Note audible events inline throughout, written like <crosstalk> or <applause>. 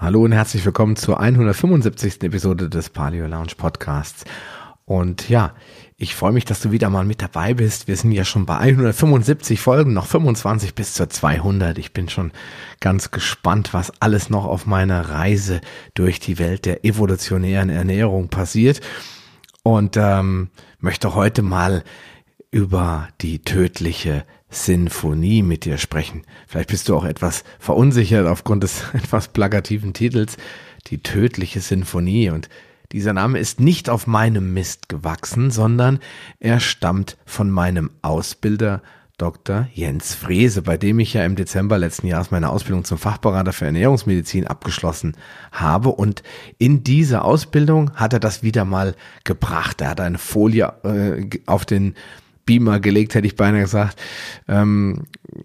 Hallo und herzlich willkommen zur 175. Episode des Paleo Lounge Podcasts. Und ja, ich freue mich, dass du wieder mal mit dabei bist. Wir sind ja schon bei 175 Folgen, noch 25 bis zur 200. Ich bin schon ganz gespannt, was alles noch auf meiner Reise durch die Welt der evolutionären Ernährung passiert. Und ähm, möchte heute mal über die tödliche Sinfonie mit dir sprechen. Vielleicht bist du auch etwas verunsichert aufgrund des <laughs> etwas plakativen Titels, die tödliche Sinfonie. Und dieser Name ist nicht auf meinem Mist gewachsen, sondern er stammt von meinem Ausbilder Dr. Jens Frese, bei dem ich ja im Dezember letzten Jahres meine Ausbildung zum Fachberater für Ernährungsmedizin abgeschlossen habe. Und in dieser Ausbildung hat er das wieder mal gebracht. Er hat eine Folie äh, auf den Beamer gelegt, hätte ich beinahe gesagt. Ähm,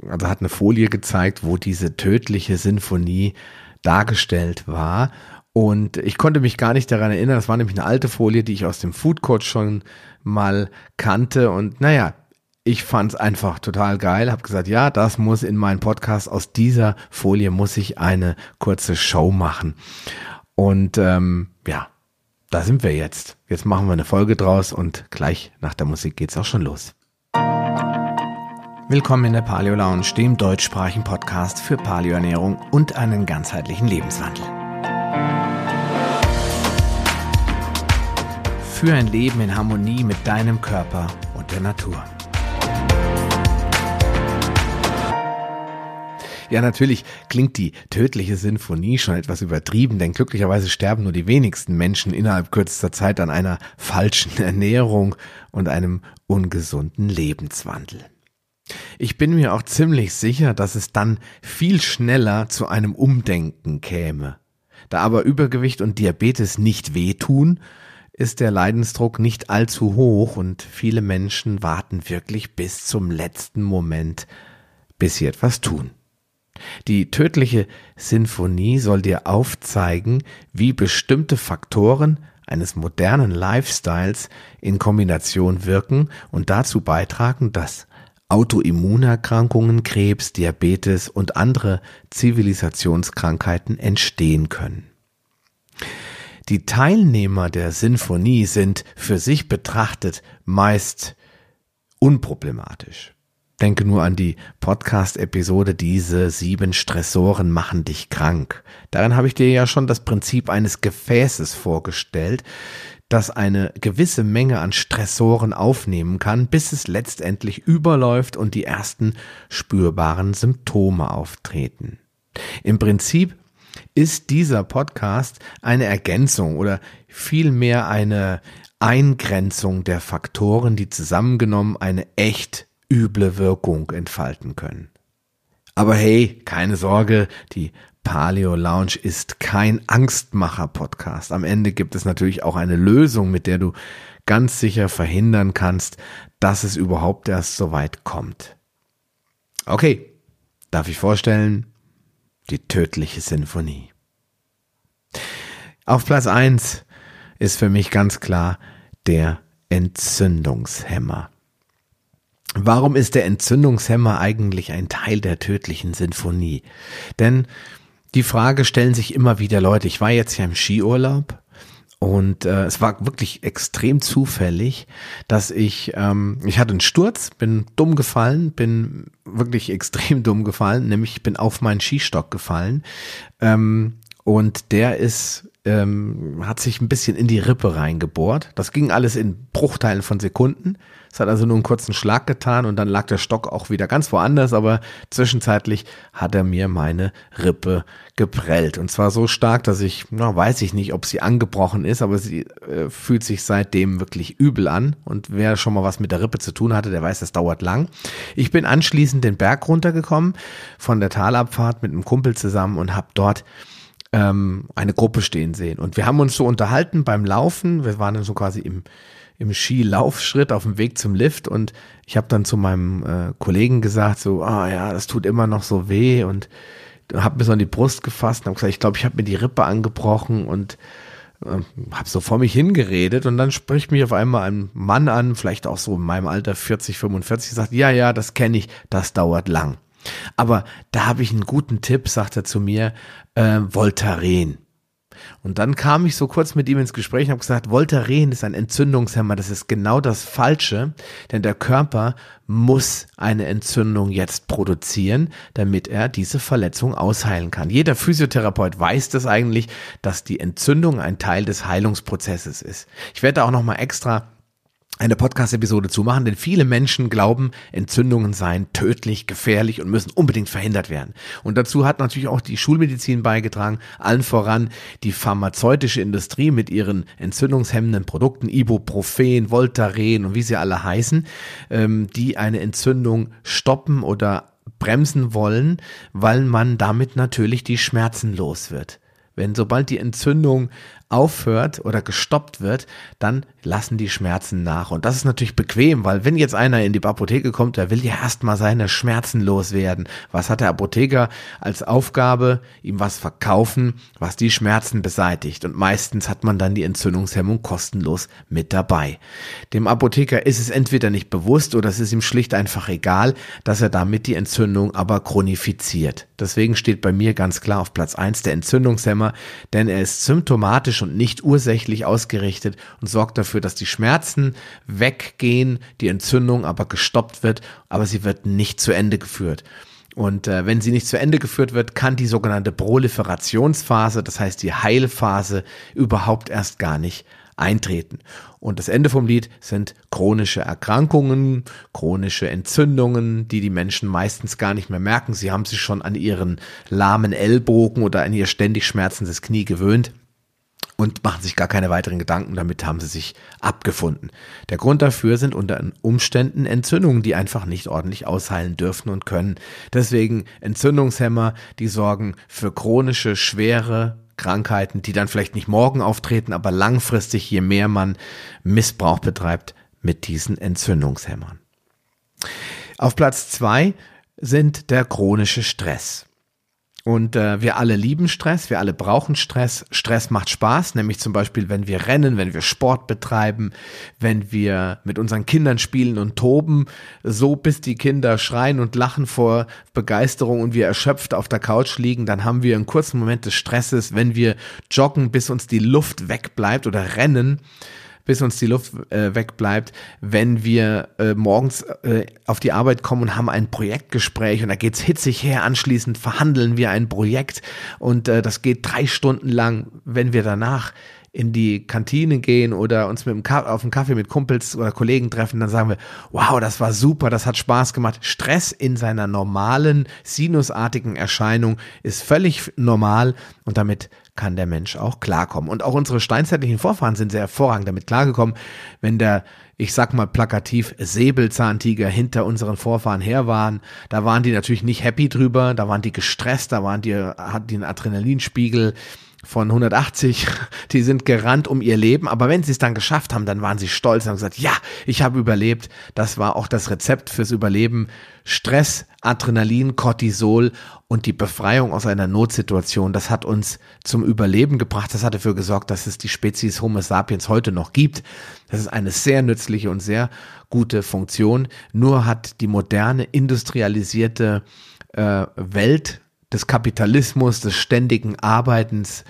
also hat eine Folie gezeigt, wo diese tödliche Sinfonie dargestellt war. Und ich konnte mich gar nicht daran erinnern, das war nämlich eine alte Folie, die ich aus dem Food Court schon mal kannte. Und naja, ich fand es einfach total geil, habe gesagt, ja, das muss in meinen Podcast, aus dieser Folie muss ich eine kurze Show machen. Und ähm, ja, da sind wir jetzt. Jetzt machen wir eine Folge draus und gleich nach der Musik geht's auch schon los. Willkommen in der Paleo Lounge, dem deutschsprachigen Podcast für Paleoernährung und einen ganzheitlichen Lebenswandel. Für ein Leben in Harmonie mit deinem Körper und der Natur. Ja, natürlich klingt die tödliche Sinfonie schon etwas übertrieben, denn glücklicherweise sterben nur die wenigsten Menschen innerhalb kürzester Zeit an einer falschen <laughs> Ernährung und einem ungesunden Lebenswandel. Ich bin mir auch ziemlich sicher, dass es dann viel schneller zu einem Umdenken käme. Da aber Übergewicht und Diabetes nicht wehtun, ist der Leidensdruck nicht allzu hoch und viele Menschen warten wirklich bis zum letzten Moment, bis sie etwas tun. Die tödliche Sinfonie soll dir aufzeigen, wie bestimmte Faktoren eines modernen Lifestyles in Kombination wirken und dazu beitragen, dass Autoimmunerkrankungen, Krebs, Diabetes und andere Zivilisationskrankheiten entstehen können. Die Teilnehmer der Sinfonie sind für sich betrachtet meist unproblematisch. Denke nur an die Podcast-Episode, diese sieben Stressoren machen dich krank. Darin habe ich dir ja schon das Prinzip eines Gefäßes vorgestellt, das eine gewisse Menge an Stressoren aufnehmen kann, bis es letztendlich überläuft und die ersten spürbaren Symptome auftreten. Im Prinzip ist dieser Podcast eine Ergänzung oder vielmehr eine Eingrenzung der Faktoren, die zusammengenommen eine echt üble Wirkung entfalten können. Aber hey, keine Sorge, die Paleo Lounge ist kein Angstmacher-Podcast. Am Ende gibt es natürlich auch eine Lösung, mit der du ganz sicher verhindern kannst, dass es überhaupt erst so weit kommt. Okay, darf ich vorstellen, die tödliche Sinfonie. Auf Platz eins ist für mich ganz klar der Entzündungshemmer. Warum ist der Entzündungshemmer eigentlich ein Teil der tödlichen Sinfonie? Denn die Frage stellen sich immer wieder Leute. Ich war jetzt ja im Skiurlaub und äh, es war wirklich extrem zufällig, dass ich, ähm, ich hatte einen Sturz, bin dumm gefallen, bin wirklich <laughs> extrem dumm gefallen, nämlich ich bin auf meinen Skistock gefallen ähm, und der ist ähm, hat sich ein bisschen in die Rippe reingebohrt. Das ging alles in Bruchteilen von Sekunden. Es hat also nur einen kurzen Schlag getan und dann lag der Stock auch wieder ganz woanders, aber zwischenzeitlich hat er mir meine Rippe geprellt. Und zwar so stark, dass ich, na, weiß ich nicht, ob sie angebrochen ist, aber sie äh, fühlt sich seitdem wirklich übel an. Und wer schon mal was mit der Rippe zu tun hatte, der weiß, das dauert lang. Ich bin anschließend den Berg runtergekommen von der Talabfahrt mit einem Kumpel zusammen und habe dort ähm, eine Gruppe stehen sehen. Und wir haben uns so unterhalten beim Laufen. Wir waren dann so quasi im im Skilaufschritt auf dem Weg zum Lift und ich habe dann zu meinem äh, Kollegen gesagt, so, ah ja, das tut immer noch so weh und habe mir so an die Brust gefasst und habe gesagt, ich glaube, ich habe mir die Rippe angebrochen und äh, habe so vor mich hingeredet und dann spricht mich auf einmal ein Mann an, vielleicht auch so in meinem Alter 40, 45, sagt, ja, ja, das kenne ich, das dauert lang. Aber da habe ich einen guten Tipp, sagt er zu mir, äh, Voltaren. Und dann kam ich so kurz mit ihm ins Gespräch und habe gesagt, Voltaren ist ein Entzündungshemmer. Das ist genau das Falsche, denn der Körper muss eine Entzündung jetzt produzieren, damit er diese Verletzung ausheilen kann. Jeder Physiotherapeut weiß das eigentlich, dass die Entzündung ein Teil des Heilungsprozesses ist. Ich werde auch noch mal extra eine Podcast-Episode zu machen, denn viele Menschen glauben, Entzündungen seien tödlich, gefährlich und müssen unbedingt verhindert werden. Und dazu hat natürlich auch die Schulmedizin beigetragen, allen voran die pharmazeutische Industrie mit ihren entzündungshemmenden Produkten, Ibuprofen, Voltaren und wie sie alle heißen, ähm, die eine Entzündung stoppen oder bremsen wollen, weil man damit natürlich die Schmerzen los wird. Wenn sobald die Entzündung aufhört oder gestoppt wird, dann lassen die Schmerzen nach. Und das ist natürlich bequem, weil wenn jetzt einer in die Apotheke kommt, der will ja erstmal seine Schmerzen loswerden. Was hat der Apotheker als Aufgabe? Ihm was verkaufen, was die Schmerzen beseitigt. Und meistens hat man dann die Entzündungshemmung kostenlos mit dabei. Dem Apotheker ist es entweder nicht bewusst oder es ist ihm schlicht einfach egal, dass er damit die Entzündung aber chronifiziert. Deswegen steht bei mir ganz klar auf Platz eins der Entzündungshemmer, denn er ist symptomatisch therapeutisch und nicht ursächlich ausgerichtet und sorgt dafür, dass die Schmerzen weggehen, die Entzündung aber gestoppt wird, aber sie wird nicht zu Ende geführt. Und äh, wenn sie nicht zu Ende geführt wird, kann die sogenannte Proliferationsphase, das heißt die Heilphase, überhaupt erst gar nicht eintreten. Und das Ende vom Lied sind chronische Erkrankungen, chronische Entzündungen, die die Menschen meistens gar nicht mehr merken. Sie haben sich schon an ihren lahmen Ellbogen oder an ihr ständig schmerzendes Knie gewöhnt und machen sich gar keine weiteren Gedanken, damit haben sie sich abgefunden. Der Grund dafür sind unter Umständen Entzündungen, die einfach nicht ordentlich ausheilen dürfen und können. Deswegen Entzündungshemmer, die sorgen für chronische, schwere Krankheiten, die dann vielleicht nicht morgen auftreten, aber langfristig, je mehr man Missbrauch betreibt mit diesen Entzündungshemmern. Auf Platz zwei sind der chronische Stress. Und äh, wir alle lieben Stress, wir alle brauchen Stress. Stress macht Spaß, nämlich zum Beispiel, wenn wir rennen, wenn wir Sport betreiben, wenn wir mit unseren Kindern spielen und toben, so bis die Kinder schreien und lachen vor Begeisterung und wir erschöpft auf der Couch liegen, dann haben wir einen kurzen Moment des Stresses, wenn wir joggen, bis uns die Luft wegbleibt oder rennen bis uns die Luft äh, wegbleibt, wenn wir äh, morgens äh, auf die Arbeit kommen und haben ein Projektgespräch und da geht's hitzig her. Anschließend verhandeln wir ein Projekt und äh, das geht drei Stunden lang. Wenn wir danach in die Kantine gehen oder uns mit dem Ka auf einen Kaffee mit Kumpels oder Kollegen treffen, dann sagen wir, wow, das war super, das hat Spaß gemacht. Stress in seiner normalen, sinusartigen Erscheinung ist völlig normal und damit kann der Mensch auch klarkommen. Und auch unsere steinzeitlichen Vorfahren sind sehr hervorragend damit klargekommen, wenn der ich sag mal plakativ, Säbelzahntiger hinter unseren Vorfahren her waren. Da waren die natürlich nicht happy drüber, da waren die gestresst, da waren die, hatten die einen Adrenalinspiegel von 180, <laughs> die sind gerannt um ihr Leben, aber wenn sie es dann geschafft haben, dann waren sie stolz und haben gesagt, ja, ich habe überlebt. Das war auch das Rezept fürs Überleben. Stress, Adrenalin, Cortisol und die Befreiung aus einer Notsituation, das hat uns zum Überleben gebracht. Das hat dafür gesorgt, dass es die Spezies Homo sapiens heute noch gibt. Das ist eine sehr nützliche und sehr gute Funktion. Nur hat die moderne, industrialisierte äh, Welt des Kapitalismus, des ständigen Arbeitens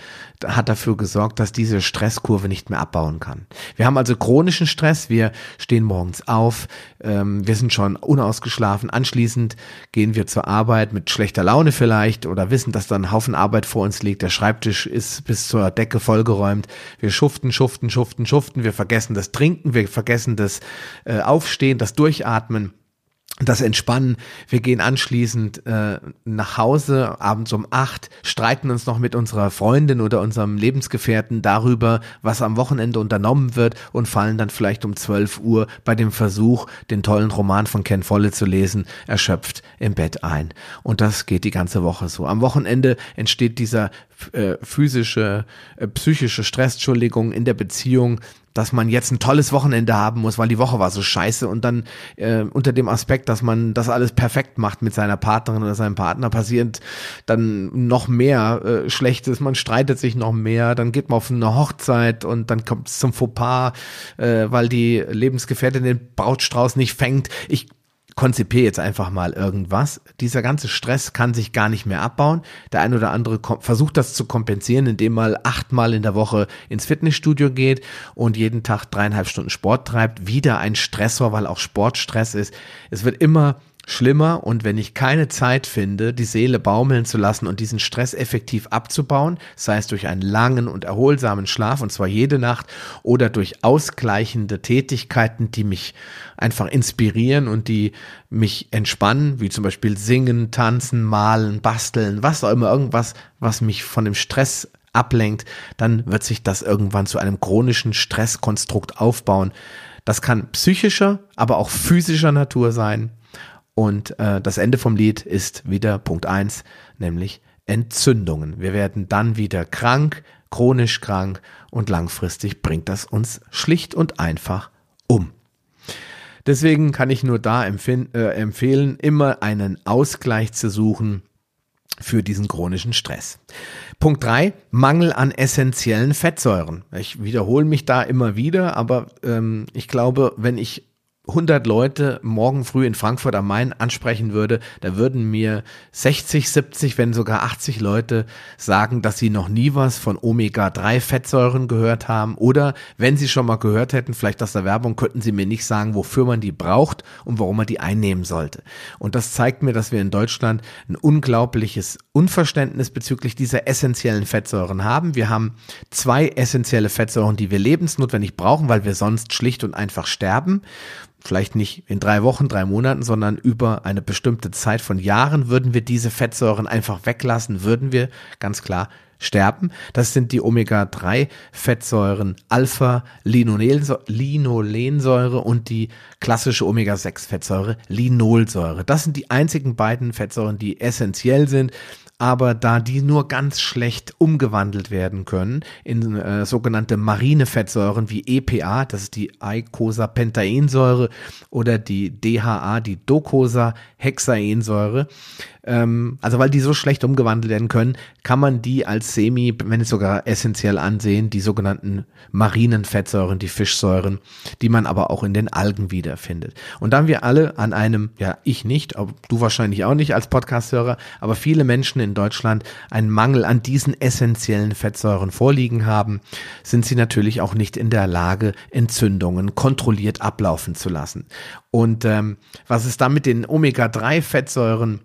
hat dafür gesorgt, dass diese Stresskurve nicht mehr abbauen kann. Wir haben also chronischen Stress, wir stehen morgens auf, ähm, wir sind schon unausgeschlafen, anschließend gehen wir zur Arbeit mit schlechter Laune vielleicht oder wissen, dass da ein Haufen Arbeit vor uns liegt, der Schreibtisch ist bis zur Decke vollgeräumt, wir schuften, schuften, schuften, schuften, wir vergessen das Trinken, wir vergessen das äh, Aufstehen, das Durchatmen das Entspannen. Wir gehen anschließend äh, nach Hause, abends um acht, streiten uns noch mit unserer Freundin oder unserem Lebensgefährten darüber, was am Wochenende unternommen wird und fallen dann vielleicht um zwölf Uhr bei dem Versuch, den tollen Roman von Ken Folle zu lesen, erschöpft im Bett ein. Und das geht die ganze Woche so. Am Wochenende entsteht dieser äh, physische, äh, psychische Stress, Entschuldigung, in der Beziehung, dass man jetzt ein tolles Wochenende haben muss, weil die Woche war so scheiße und dann äh, unter dem Aspekt, dass man das alles perfekt macht mit seiner Partnerin oder seinem Partner, passiert dann noch mehr äh, Schlechtes, man streitet sich noch mehr, dann geht man auf eine Hochzeit und dann kommt es zum Fauxpas, äh, weil die Lebensgefährtin den Brautstrauß nicht fängt. Ich konzipiere jetzt einfach mal irgendwas. Dieser ganze Stress kann sich gar nicht mehr abbauen. Der ein oder andere versucht das zu kompensieren, indem mal achtmal in der Woche ins Fitnessstudio geht und jeden Tag dreieinhalb Stunden Sport treibt. Wieder ein Stressor, weil auch Sportstress ist. Es wird immer schlimmer und wenn ich keine Zeit finde, die Seele baumeln zu lassen und diesen Stress effektiv abzubauen, sei es durch einen langen und erholsamen Schlaf und zwar jede Nacht oder durch ausgleichende Tätigkeiten, die mich einfach inspirieren und die mich entspannen, wie zum Beispiel singen, tanzen, malen, basteln, was auch immer, irgendwas, was mich von dem Stress ablenkt, dann wird sich das irgendwann zu einem chronischen Stresskonstrukt aufbauen. Das kann psychischer, aber auch physischer Natur sein. Und äh, das Ende vom Lied ist wieder Punkt eins, nämlich Entzündungen. Wir werden dann wieder krank, chronisch krank und langfristig bringt das uns schlicht und einfach um. Deswegen kann ich nur da äh, empfehlen, immer einen Ausgleich zu suchen für diesen chronischen Stress. Punkt drei: Mangel an essentiellen Fettsäuren. Ich wiederhole mich da immer wieder, aber ähm, ich glaube, wenn ich 100 Leute morgen früh in Frankfurt am Main ansprechen würde, da würden mir 60, 70, wenn sogar 80 Leute sagen, dass sie noch nie was von Omega-3-Fettsäuren gehört haben oder wenn sie schon mal gehört hätten, vielleicht aus der Werbung, könnten sie mir nicht sagen, wofür man die braucht und warum man die einnehmen sollte. Und das zeigt mir, dass wir in Deutschland ein unglaubliches Unverständnis bezüglich dieser essentiellen Fettsäuren haben. Wir haben zwei essentielle Fettsäuren, die wir lebensnotwendig brauchen, weil wir sonst schlicht und einfach sterben vielleicht nicht in drei Wochen, drei Monaten, sondern über eine bestimmte Zeit von Jahren würden wir diese Fettsäuren einfach weglassen, würden wir ganz klar sterben. Das sind die Omega-3-Fettsäuren Alpha-Linolensäure und die klassische Omega-6-Fettsäure Linolsäure. Das sind die einzigen beiden Fettsäuren, die essentiell sind aber da die nur ganz schlecht umgewandelt werden können in äh, sogenannte marine Fettsäuren wie EPA, das ist die Eicosapentaensäure oder die DHA, die Docosahexaensäure, ähm, also weil die so schlecht umgewandelt werden können, kann man die als semi, wenn nicht sogar essentiell ansehen, die sogenannten marinen Fettsäuren, die Fischsäuren, die man aber auch in den Algen wiederfindet. Und da haben wir alle an einem, ja, ich nicht, du wahrscheinlich auch nicht als Podcasthörer, aber viele Menschen in Deutschland einen Mangel an diesen essentiellen Fettsäuren vorliegen haben, sind sie natürlich auch nicht in der Lage, Entzündungen kontrolliert ablaufen zu lassen. Und ähm, was es da mit den Omega-3-Fettsäuren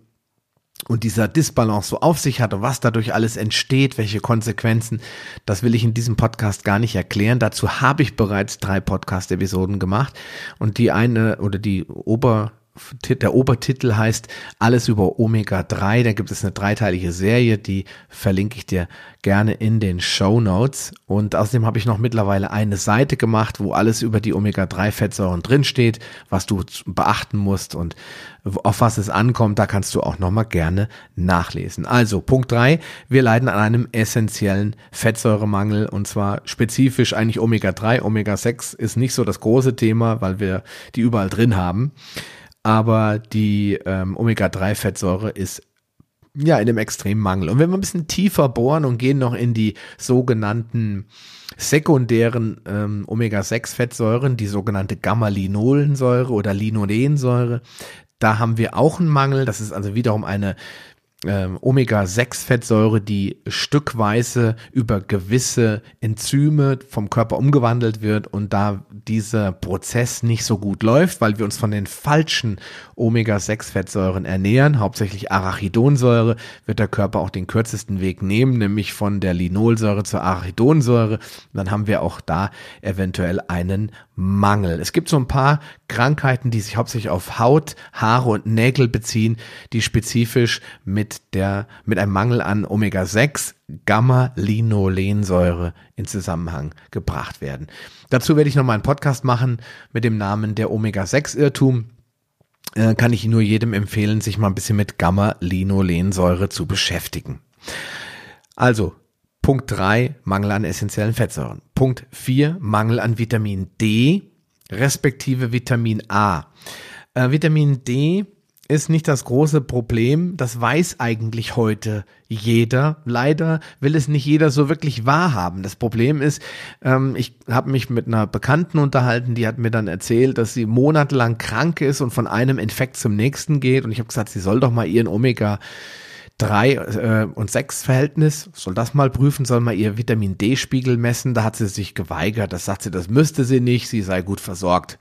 und dieser Disbalance so auf sich hat und was dadurch alles entsteht, welche Konsequenzen, das will ich in diesem Podcast gar nicht erklären. Dazu habe ich bereits drei Podcast-Episoden gemacht und die eine oder die Ober der Obertitel heißt Alles über Omega 3. Da gibt es eine dreiteilige Serie, die verlinke ich dir gerne in den Show Notes. Und außerdem habe ich noch mittlerweile eine Seite gemacht, wo alles über die Omega 3 Fettsäuren drinsteht, was du beachten musst und auf was es ankommt. Da kannst du auch nochmal gerne nachlesen. Also Punkt 3. Wir leiden an einem essentiellen Fettsäuremangel und zwar spezifisch eigentlich Omega 3. Omega 6 ist nicht so das große Thema, weil wir die überall drin haben aber die ähm, Omega-3-Fettsäure ist ja in einem extremen Mangel. Und wenn wir ein bisschen tiefer bohren und gehen noch in die sogenannten sekundären ähm, Omega-6-Fettsäuren, die sogenannte Gamma-Linolensäure oder Linolensäure, da haben wir auch einen Mangel. Das ist also wiederum eine ähm, Omega-6-Fettsäure, die stückweise über gewisse Enzyme vom Körper umgewandelt wird und da dieser Prozess nicht so gut läuft, weil wir uns von den falschen Omega-6-Fettsäuren ernähren, hauptsächlich Arachidonsäure, wird der Körper auch den kürzesten Weg nehmen, nämlich von der Linolsäure zur Arachidonsäure. Dann haben wir auch da eventuell einen Mangel. Es gibt so ein paar Krankheiten, die sich hauptsächlich auf Haut, Haare und Nägel beziehen, die spezifisch mit der, mit einem Mangel an Omega-6 Gamma-Linolensäure in Zusammenhang gebracht werden. Dazu werde ich nochmal einen Podcast machen mit dem Namen der Omega-6-Irrtum. Äh, kann ich nur jedem empfehlen, sich mal ein bisschen mit Gamma-Linolensäure zu beschäftigen. Also, Punkt 3, Mangel an essentiellen Fettsäuren. Punkt 4, Mangel an Vitamin D, respektive Vitamin A. Äh, Vitamin D ist nicht das große Problem. Das weiß eigentlich heute jeder. Leider will es nicht jeder so wirklich wahrhaben. Das Problem ist, ähm, ich habe mich mit einer Bekannten unterhalten, die hat mir dann erzählt, dass sie monatelang krank ist und von einem Infekt zum nächsten geht. Und ich habe gesagt, sie soll doch mal ihren Omega 3 äh, und 6 Verhältnis, soll das mal prüfen, soll mal ihr Vitamin D-Spiegel messen. Da hat sie sich geweigert. Das sagt sie, das müsste sie nicht, sie sei gut versorgt.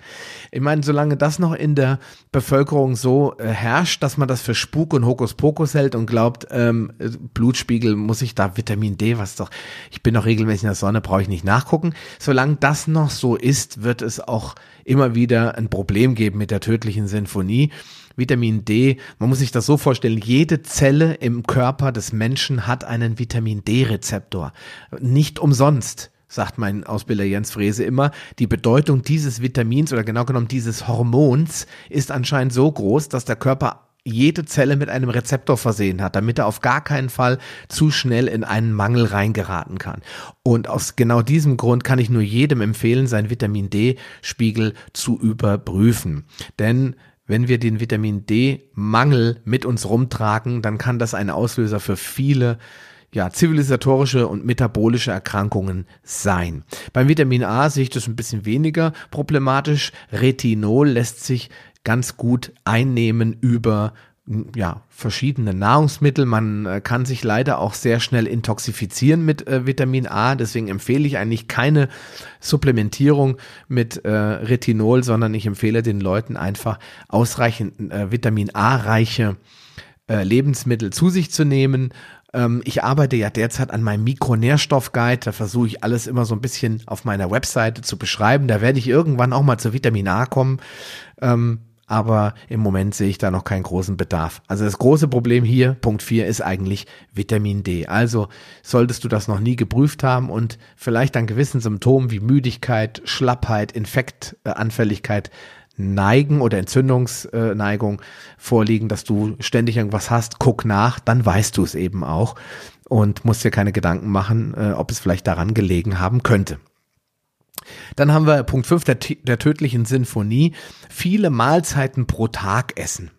Ich meine, solange das noch in der Bevölkerung so äh, herrscht, dass man das für Spuk und Hokuspokus hält und glaubt, ähm, Blutspiegel muss ich da Vitamin D, was doch, ich bin doch regelmäßig in der Sonne, brauche ich nicht nachgucken. Solange das noch so ist, wird es auch immer wieder ein Problem geben mit der tödlichen Sinfonie. Vitamin D, man muss sich das so vorstellen, jede Zelle im Körper des Menschen hat einen Vitamin D-Rezeptor. Nicht umsonst sagt mein Ausbilder Jens Frese immer, die Bedeutung dieses Vitamins oder genau genommen dieses Hormons ist anscheinend so groß, dass der Körper jede Zelle mit einem Rezeptor versehen hat, damit er auf gar keinen Fall zu schnell in einen Mangel reingeraten kann. Und aus genau diesem Grund kann ich nur jedem empfehlen, sein Vitamin D-Spiegel zu überprüfen. Denn wenn wir den Vitamin D-Mangel mit uns rumtragen, dann kann das ein Auslöser für viele ja, zivilisatorische und metabolische Erkrankungen sein. Beim Vitamin A sehe ich das ein bisschen weniger problematisch. Retinol lässt sich ganz gut einnehmen über ja, verschiedene Nahrungsmittel. Man äh, kann sich leider auch sehr schnell intoxifizieren mit äh, Vitamin A. Deswegen empfehle ich eigentlich keine Supplementierung mit äh, Retinol, sondern ich empfehle den Leuten einfach ausreichend äh, Vitamin A-reiche äh, Lebensmittel zu sich zu nehmen. Ähm, ich arbeite ja derzeit an meinem Mikronährstoffguide. Da versuche ich alles immer so ein bisschen auf meiner Webseite zu beschreiben. Da werde ich irgendwann auch mal zu Vitamin A kommen. Ähm, aber im Moment sehe ich da noch keinen großen Bedarf. Also das große Problem hier, Punkt 4, ist eigentlich Vitamin D. Also solltest du das noch nie geprüft haben und vielleicht an gewissen Symptomen wie Müdigkeit, Schlappheit, Infektanfälligkeit neigen oder Entzündungsneigung vorliegen, dass du ständig irgendwas hast, guck nach, dann weißt du es eben auch und musst dir keine Gedanken machen, äh, ob es vielleicht daran gelegen haben könnte. Dann haben wir Punkt 5 der, der tödlichen Sinfonie. Viele Mahlzeiten pro Tag essen.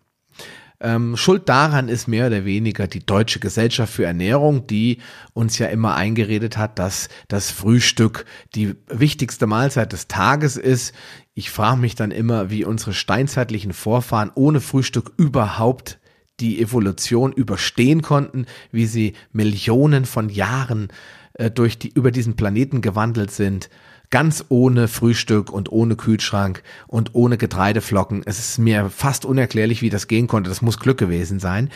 Ähm, Schuld daran ist mehr oder weniger die Deutsche Gesellschaft für Ernährung, die uns ja immer eingeredet hat, dass das Frühstück die wichtigste Mahlzeit des Tages ist. Ich frage mich dann immer, wie unsere steinzeitlichen Vorfahren ohne Frühstück überhaupt die Evolution überstehen konnten, wie sie Millionen von Jahren äh, durch die, über diesen Planeten gewandelt sind ganz ohne Frühstück und ohne Kühlschrank und ohne Getreideflocken. Es ist mir fast unerklärlich, wie das gehen konnte. Das muss Glück gewesen sein.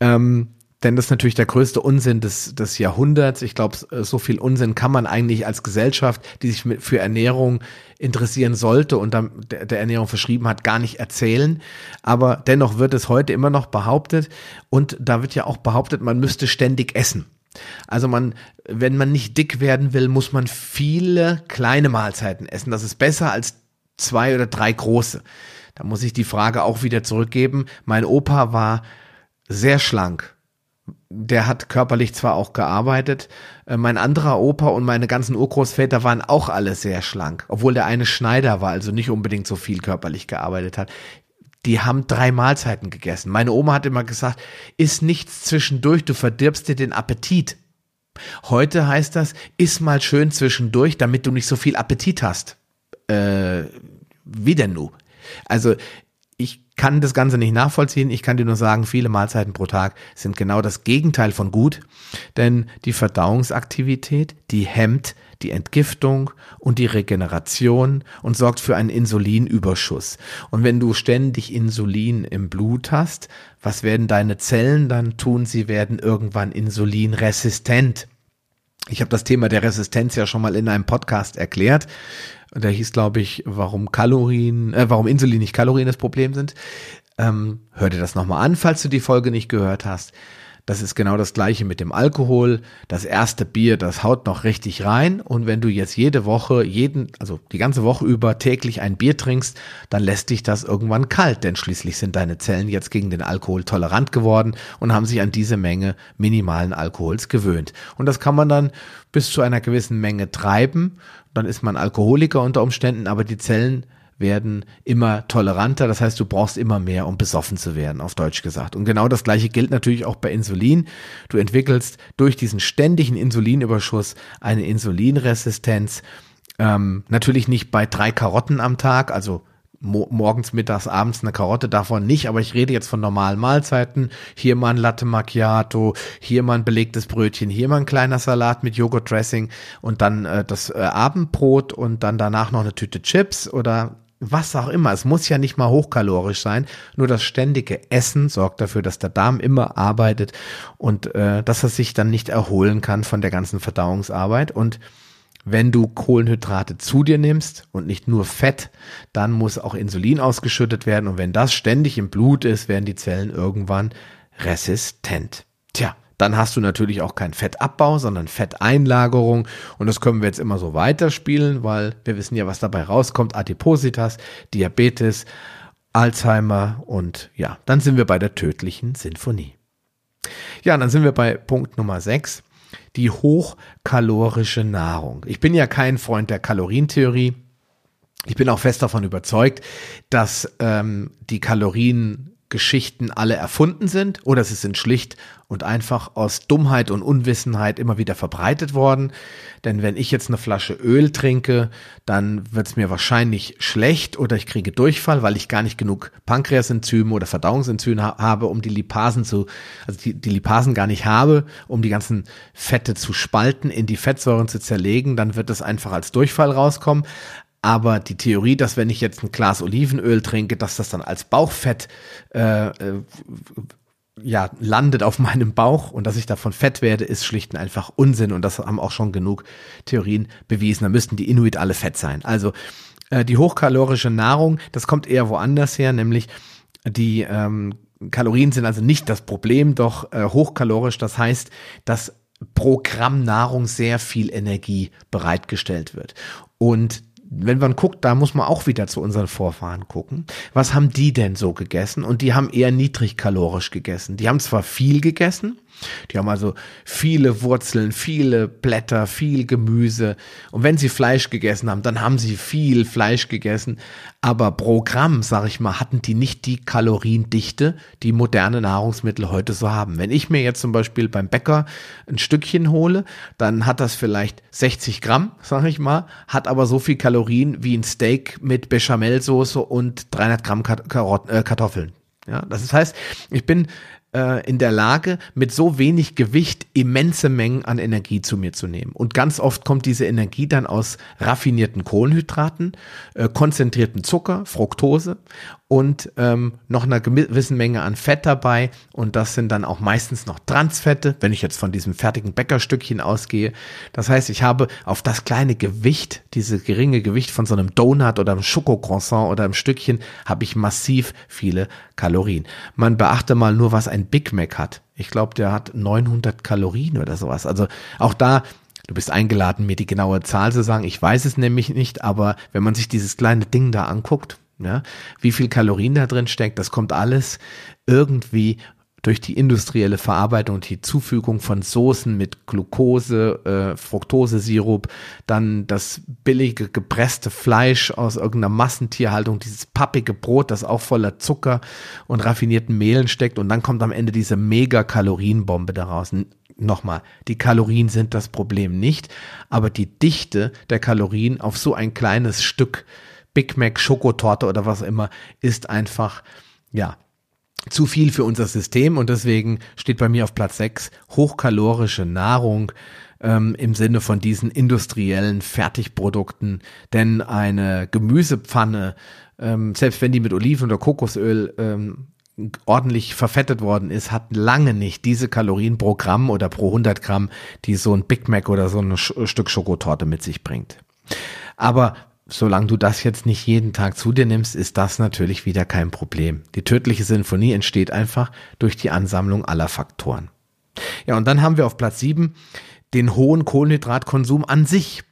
Ähm, denn das ist natürlich der größte Unsinn des, des Jahrhunderts. Ich glaube, so viel Unsinn kann man eigentlich als Gesellschaft, die sich mit, für Ernährung interessieren sollte und dann der, der Ernährung verschrieben hat, gar nicht erzählen. Aber dennoch wird es heute immer noch behauptet und da wird ja auch behauptet, man müsste ständig essen. Also man, wenn man nicht dick werden will, muss man viele kleine Mahlzeiten essen. Das ist besser als zwei oder drei große. Da muss ich die Frage auch wieder zurückgeben. Mein Opa war sehr schlank. Der hat körperlich zwar auch gearbeitet, äh, mein anderer Opa und meine ganzen Urgroßväter waren auch alle sehr schlank, obwohl der eine Schneider war, also nicht unbedingt so viel körperlich gearbeitet hat die haben drei Mahlzeiten gegessen. Meine Oma hat immer gesagt, iss nichts zwischendurch, du verdirbst dir den Appetit. Heute heißt das, iss mal schön zwischendurch, damit du nicht so viel Appetit hast. Äh, wie denn nu? Also ich kann das Ganze nicht nachvollziehen. Ich kann dir nur sagen, viele Mahlzeiten pro Tag sind genau das Gegenteil von gut, denn die Verdauungsaktivität, die hemmt die Entgiftung und die Regeneration und sorgt für einen Insulinüberschuss. Und wenn du ständig Insulin im Blut hast, was werden deine Zellen dann tun? Sie werden irgendwann insulinresistent. Ich habe das Thema der Resistenz ja schon mal in einem Podcast erklärt. Der hieß, glaube ich, warum Kalorien, äh, warum Insulin nicht Kalorien das Problem sind. Ähm, hör dir das nochmal an, falls du die Folge nicht gehört hast. Das ist genau das gleiche mit dem Alkohol. Das erste Bier, das haut noch richtig rein. Und wenn du jetzt jede Woche, jeden, also die ganze Woche über täglich ein Bier trinkst, dann lässt dich das irgendwann kalt, denn schließlich sind deine Zellen jetzt gegen den Alkohol tolerant geworden und haben sich an diese Menge minimalen Alkohols gewöhnt. Und das kann man dann bis zu einer gewissen Menge treiben. Dann ist man Alkoholiker unter Umständen, aber die Zellen werden immer toleranter. Das heißt, du brauchst immer mehr, um besoffen zu werden, auf Deutsch gesagt. Und genau das gleiche gilt natürlich auch bei Insulin. Du entwickelst durch diesen ständigen Insulinüberschuss eine Insulinresistenz. Ähm, natürlich nicht bei drei Karotten am Tag, also morgens, mittags, abends eine Karotte, davon nicht, aber ich rede jetzt von normalen Mahlzeiten. Hier mal ein Latte Macchiato, hier mal ein belegtes Brötchen, hier mal ein kleiner Salat mit Joghurt-Dressing und dann äh, das äh, Abendbrot und dann danach noch eine Tüte Chips oder was auch immer. Es muss ja nicht mal hochkalorisch sein. Nur das ständige Essen sorgt dafür, dass der Darm immer arbeitet und äh, dass er sich dann nicht erholen kann von der ganzen Verdauungsarbeit und wenn du Kohlenhydrate zu dir nimmst und nicht nur Fett, dann muss auch Insulin ausgeschüttet werden. Und wenn das ständig im Blut ist, werden die Zellen irgendwann resistent. Tja, dann hast du natürlich auch keinen Fettabbau, sondern Fetteinlagerung. Und das können wir jetzt immer so weiterspielen, weil wir wissen ja, was dabei rauskommt. Adipositas, Diabetes, Alzheimer und ja, dann sind wir bei der tödlichen Sinfonie. Ja, dann sind wir bei Punkt Nummer 6 die hochkalorische Nahrung. Ich bin ja kein Freund der Kalorientheorie. Ich bin auch fest davon überzeugt, dass ähm, die Kalorien Geschichten alle erfunden sind oder sie sind schlicht und einfach aus Dummheit und Unwissenheit immer wieder verbreitet worden. Denn wenn ich jetzt eine Flasche Öl trinke, dann wird es mir wahrscheinlich schlecht oder ich kriege Durchfall, weil ich gar nicht genug Pankreasenzyme oder Verdauungsenzyme ha habe, um die Lipasen zu, also die, die Lipasen gar nicht habe, um die ganzen Fette zu spalten, in die Fettsäuren zu zerlegen, dann wird es einfach als Durchfall rauskommen. Aber die Theorie, dass wenn ich jetzt ein Glas Olivenöl trinke, dass das dann als Bauchfett äh, äh, ja, landet auf meinem Bauch und dass ich davon fett werde, ist schlicht und einfach Unsinn. Und das haben auch schon genug Theorien bewiesen. Da müssten die Inuit alle fett sein. Also äh, die hochkalorische Nahrung, das kommt eher woanders her, nämlich die ähm, Kalorien sind also nicht das Problem, doch äh, hochkalorisch, das heißt, dass pro Gramm Nahrung sehr viel Energie bereitgestellt wird. Und wenn man guckt, da muss man auch wieder zu unseren Vorfahren gucken. Was haben die denn so gegessen? Und die haben eher niedrigkalorisch gegessen. Die haben zwar viel gegessen, die haben also viele Wurzeln, viele Blätter, viel Gemüse. Und wenn sie Fleisch gegessen haben, dann haben sie viel Fleisch gegessen. Aber pro Gramm, sag ich mal, hatten die nicht die Kaloriendichte, die moderne Nahrungsmittel heute so haben. Wenn ich mir jetzt zum Beispiel beim Bäcker ein Stückchen hole, dann hat das vielleicht 60 Gramm, sag ich mal, hat aber so viel Kalorien wie ein Steak mit Bechamelsoße und 300 Gramm äh, Kartoffeln. Ja, das heißt, ich bin in der Lage, mit so wenig Gewicht immense Mengen an Energie zu mir zu nehmen. Und ganz oft kommt diese Energie dann aus raffinierten Kohlenhydraten, äh, konzentrierten Zucker, Fructose und ähm, noch einer gewissen Menge an Fett dabei. Und das sind dann auch meistens noch Transfette, wenn ich jetzt von diesem fertigen Bäckerstückchen ausgehe. Das heißt, ich habe auf das kleine Gewicht, diese geringe Gewicht von so einem Donut oder einem Schokocroissant oder einem Stückchen, habe ich massiv viele Kalorien. Man beachte mal nur, was ein Big Mac hat. Ich glaube, der hat 900 Kalorien oder sowas. Also auch da Du bist eingeladen, mir die genaue Zahl zu sagen. Ich weiß es nämlich nicht, aber wenn man sich dieses kleine Ding da anguckt, ja, wie viel Kalorien da drin steckt, das kommt alles irgendwie durch die industrielle Verarbeitung und die Zufügung von Soßen mit Glucose, äh, Fructosesirup, dann das billige gepresste Fleisch aus irgendeiner Massentierhaltung, dieses pappige Brot, das auch voller Zucker und raffinierten Mehlen steckt und dann kommt am Ende diese Mega-Kalorienbombe daraus. Nochmal, die Kalorien sind das Problem nicht, aber die Dichte der Kalorien auf so ein kleines Stück Big Mac, Schokotorte oder was immer, ist einfach, ja, zu viel für unser System und deswegen steht bei mir auf Platz 6 hochkalorische Nahrung ähm, im Sinne von diesen industriellen Fertigprodukten. Denn eine Gemüsepfanne, ähm, selbst wenn die mit Oliven oder Kokosöl ähm, ordentlich verfettet worden ist, hat lange nicht diese Kalorien pro Gramm oder pro 100 Gramm, die so ein Big Mac oder so ein Stück Schokotorte mit sich bringt. Aber solange du das jetzt nicht jeden Tag zu dir nimmst, ist das natürlich wieder kein Problem. Die tödliche Sinfonie entsteht einfach durch die Ansammlung aller Faktoren. Ja, und dann haben wir auf Platz sieben den hohen Kohlenhydratkonsum an sich.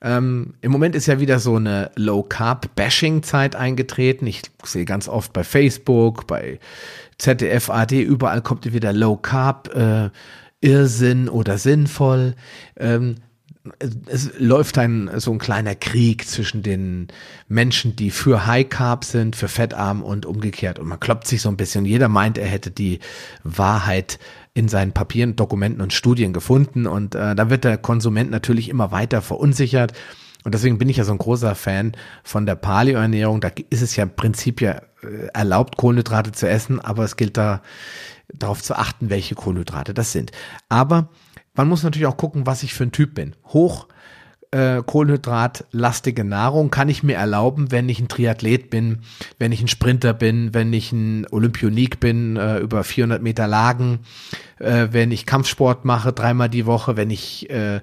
Ähm, Im Moment ist ja wieder so eine Low-Carb-Bashing-Zeit eingetreten. Ich sehe ganz oft bei Facebook, bei ZDF, AD, überall kommt wieder Low-Carb, äh, Irrsinn oder sinnvoll. Ähm, es läuft ein so ein kleiner Krieg zwischen den Menschen, die für High Carb sind, für fettarm und umgekehrt. Und man kloppt sich so ein bisschen. Jeder meint, er hätte die Wahrheit in seinen Papieren, Dokumenten und Studien gefunden. Und äh, da wird der Konsument natürlich immer weiter verunsichert. Und deswegen bin ich ja so ein großer Fan von der Paleo-Ernährung. Da ist es ja im Prinzip ja äh, erlaubt, Kohlenhydrate zu essen, aber es gilt da darauf zu achten, welche Kohlenhydrate das sind. Aber man muss natürlich auch gucken, was ich für ein Typ bin. Hoch äh, kohlenhydratlastige Nahrung kann ich mir erlauben, wenn ich ein Triathlet bin, wenn ich ein Sprinter bin, wenn ich ein Olympionik bin, äh, über 400 Meter Lagen, äh, wenn ich Kampfsport mache, dreimal die Woche, wenn ich, äh,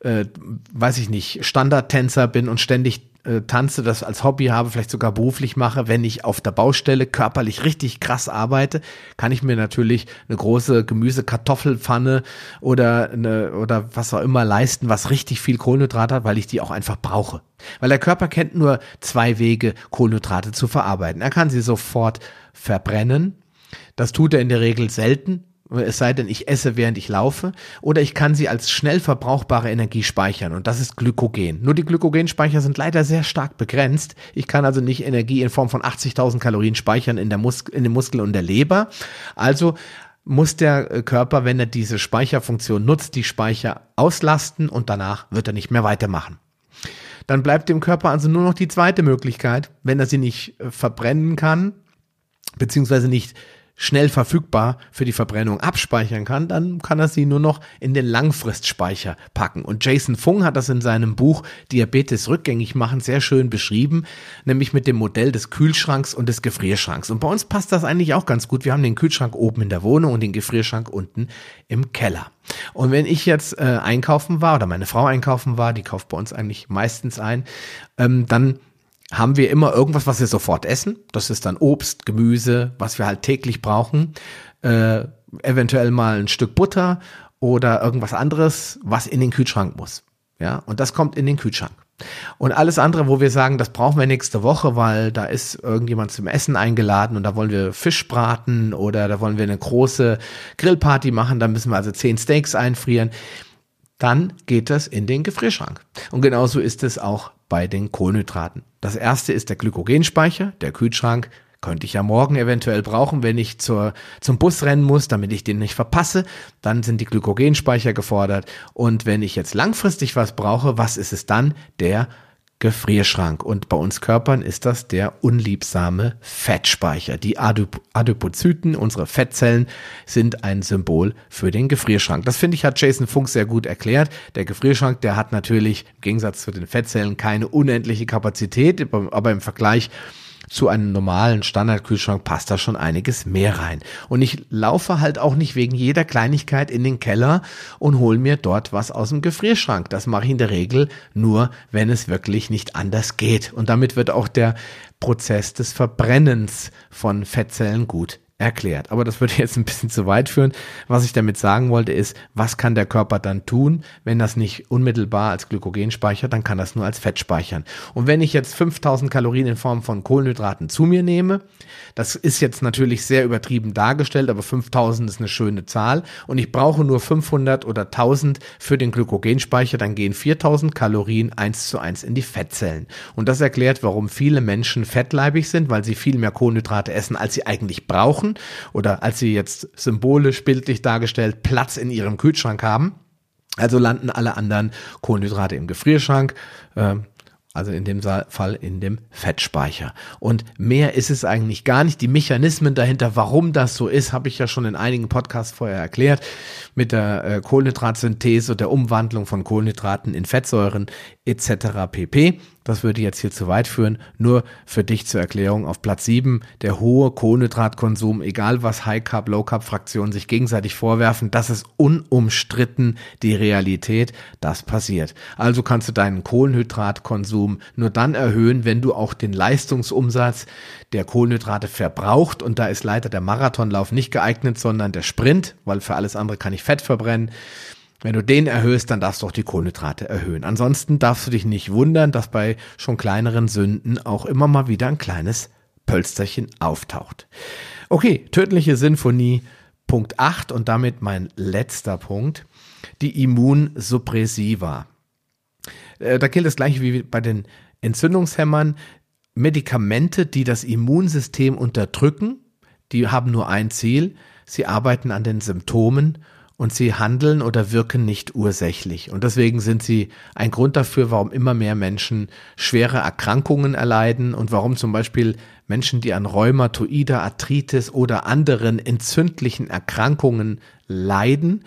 äh, weiß ich nicht, Standardtänzer bin und ständig äh, tanze, das als Hobby habe, vielleicht sogar beruflich mache, wenn ich auf der Baustelle körperlich richtig krass arbeite, kann ich mir natürlich eine große Gemüse-Kartoffelpfanne oder eine, oder was auch immer leisten, was richtig viel Kohlenhydrate hat, weil ich die auch einfach brauche. Weil der Körper kennt nur zwei Wege, Kohlenhydrate zu verarbeiten. Er kann sie sofort verbrennen. Das tut er in der Regel selten, es sei denn, ich esse, während ich laufe, oder ich kann sie als schnell verbrauchbare Energie speichern und das ist Glykogen. Nur die Glykogenspeicher sind leider sehr stark begrenzt. Ich kann also nicht Energie in Form von 80.000 Kalorien speichern in, der Mus in den Muskeln und der Leber. Also muss der äh, Körper, wenn er diese Speicherfunktion nutzt, die Speicher auslasten und danach wird er nicht mehr weitermachen. Dann bleibt dem Körper also nur noch die zweite Möglichkeit, wenn er sie nicht äh, verbrennen kann, beziehungsweise nicht schnell verfügbar für die Verbrennung abspeichern kann, dann kann er sie nur noch in den Langfristspeicher packen. Und Jason Fung hat das in seinem Buch Diabetes rückgängig machen sehr schön beschrieben, nämlich mit dem Modell des Kühlschranks und des Gefrierschranks. Und bei uns passt das eigentlich auch ganz gut. Wir haben den Kühlschrank oben in der Wohnung und den Gefrierschrank unten im Keller. Und wenn ich jetzt äh, einkaufen war oder meine Frau einkaufen war, die kauft bei uns eigentlich meistens ein, ähm, dann haben wir immer irgendwas, was wir sofort essen. Das ist dann Obst, Gemüse, was wir halt täglich brauchen. Äh, eventuell mal ein Stück Butter oder irgendwas anderes, was in den Kühlschrank muss. Ja, und das kommt in den Kühlschrank. Und alles andere, wo wir sagen, das brauchen wir nächste Woche, weil da ist irgendjemand zum Essen eingeladen und da wollen wir Fisch braten oder da wollen wir eine große Grillparty machen, da müssen wir also zehn Steaks einfrieren dann geht das in den Gefrierschrank. Und genauso ist es auch bei den Kohlenhydraten. Das erste ist der Glykogenspeicher, der Kühlschrank. Könnte ich ja morgen eventuell brauchen, wenn ich zur, zum Bus rennen muss, damit ich den nicht verpasse. Dann sind die Glykogenspeicher gefordert. Und wenn ich jetzt langfristig was brauche, was ist es dann? Der Gefrierschrank. Und bei uns Körpern ist das der unliebsame Fettspeicher. Die Adip Adipozyten, unsere Fettzellen, sind ein Symbol für den Gefrierschrank. Das finde ich hat Jason Funk sehr gut erklärt. Der Gefrierschrank, der hat natürlich im Gegensatz zu den Fettzellen keine unendliche Kapazität, aber im Vergleich zu einem normalen Standardkühlschrank passt da schon einiges mehr rein. Und ich laufe halt auch nicht wegen jeder Kleinigkeit in den Keller und hole mir dort was aus dem Gefrierschrank. Das mache ich in der Regel nur, wenn es wirklich nicht anders geht. Und damit wird auch der Prozess des Verbrennens von Fettzellen gut erklärt. Aber das würde <laughs> jetzt ein bisschen zu weit führen. Was ich damit sagen wollte ist, was kann der Körper dann tun, wenn das nicht unmittelbar als Glykogen speichert, dann kann das nur als Fett speichern. Und wenn ich jetzt 5000 Kalorien in Form von Kohlenhydraten zu mir nehme, das ist jetzt natürlich sehr übertrieben dargestellt, aber 5000 ist eine schöne Zahl und ich brauche nur 500 oder 1000 für den Glykogenspeicher, dann gehen 4000 Kalorien eins zu eins in die Fettzellen. Und das erklärt, warum viele Menschen fettleibig sind, weil sie viel mehr Kohlenhydrate essen, als sie eigentlich brauchen oder als sie jetzt symbolisch, bildlich dargestellt Platz in ihrem Kühlschrank haben. Also landen alle anderen Kohlenhydrate im Gefrierschrank. Äh, also in dem Fall in dem Fettspeicher. Und mehr ist es eigentlich gar nicht. Die Mechanismen dahinter, warum das so ist, habe ich ja schon in einigen Podcasts vorher erklärt. Mit der äh, Kohlenhydratsynthese, der Umwandlung von Kohlenhydraten in Fettsäuren etc. pp. Das würde jetzt hier zu weit führen. Nur für dich zur Erklärung auf Platz 7 der hohe Kohlenhydratkonsum, egal was High Carb, Low Carb Fraktionen sich gegenseitig vorwerfen, das ist unumstritten die Realität. Das passiert. Also kannst du deinen Kohlenhydratkonsum nur dann erhöhen, wenn du auch den Leistungsumsatz der Kohlenhydrate verbraucht. Und da ist leider der Marathonlauf nicht geeignet, sondern der Sprint, weil für alles andere kann ich Fett verbrennen. Wenn du den erhöhst, dann darfst du auch die Kohlenhydrate erhöhen. Ansonsten darfst du dich nicht wundern, dass bei schon kleineren Sünden auch immer mal wieder ein kleines Pölsterchen auftaucht. Okay, tödliche Sinfonie Punkt 8 und damit mein letzter Punkt. Die Immunsuppressiva. Äh, da gilt das gleiche wie bei den Entzündungshämmern. Medikamente, die das Immunsystem unterdrücken, die haben nur ein Ziel. Sie arbeiten an den Symptomen und sie handeln oder wirken nicht ursächlich. Und deswegen sind sie ein Grund dafür, warum immer mehr Menschen schwere Erkrankungen erleiden und warum zum Beispiel Menschen, die an Rheumatoide, Arthritis oder anderen entzündlichen Erkrankungen leiden,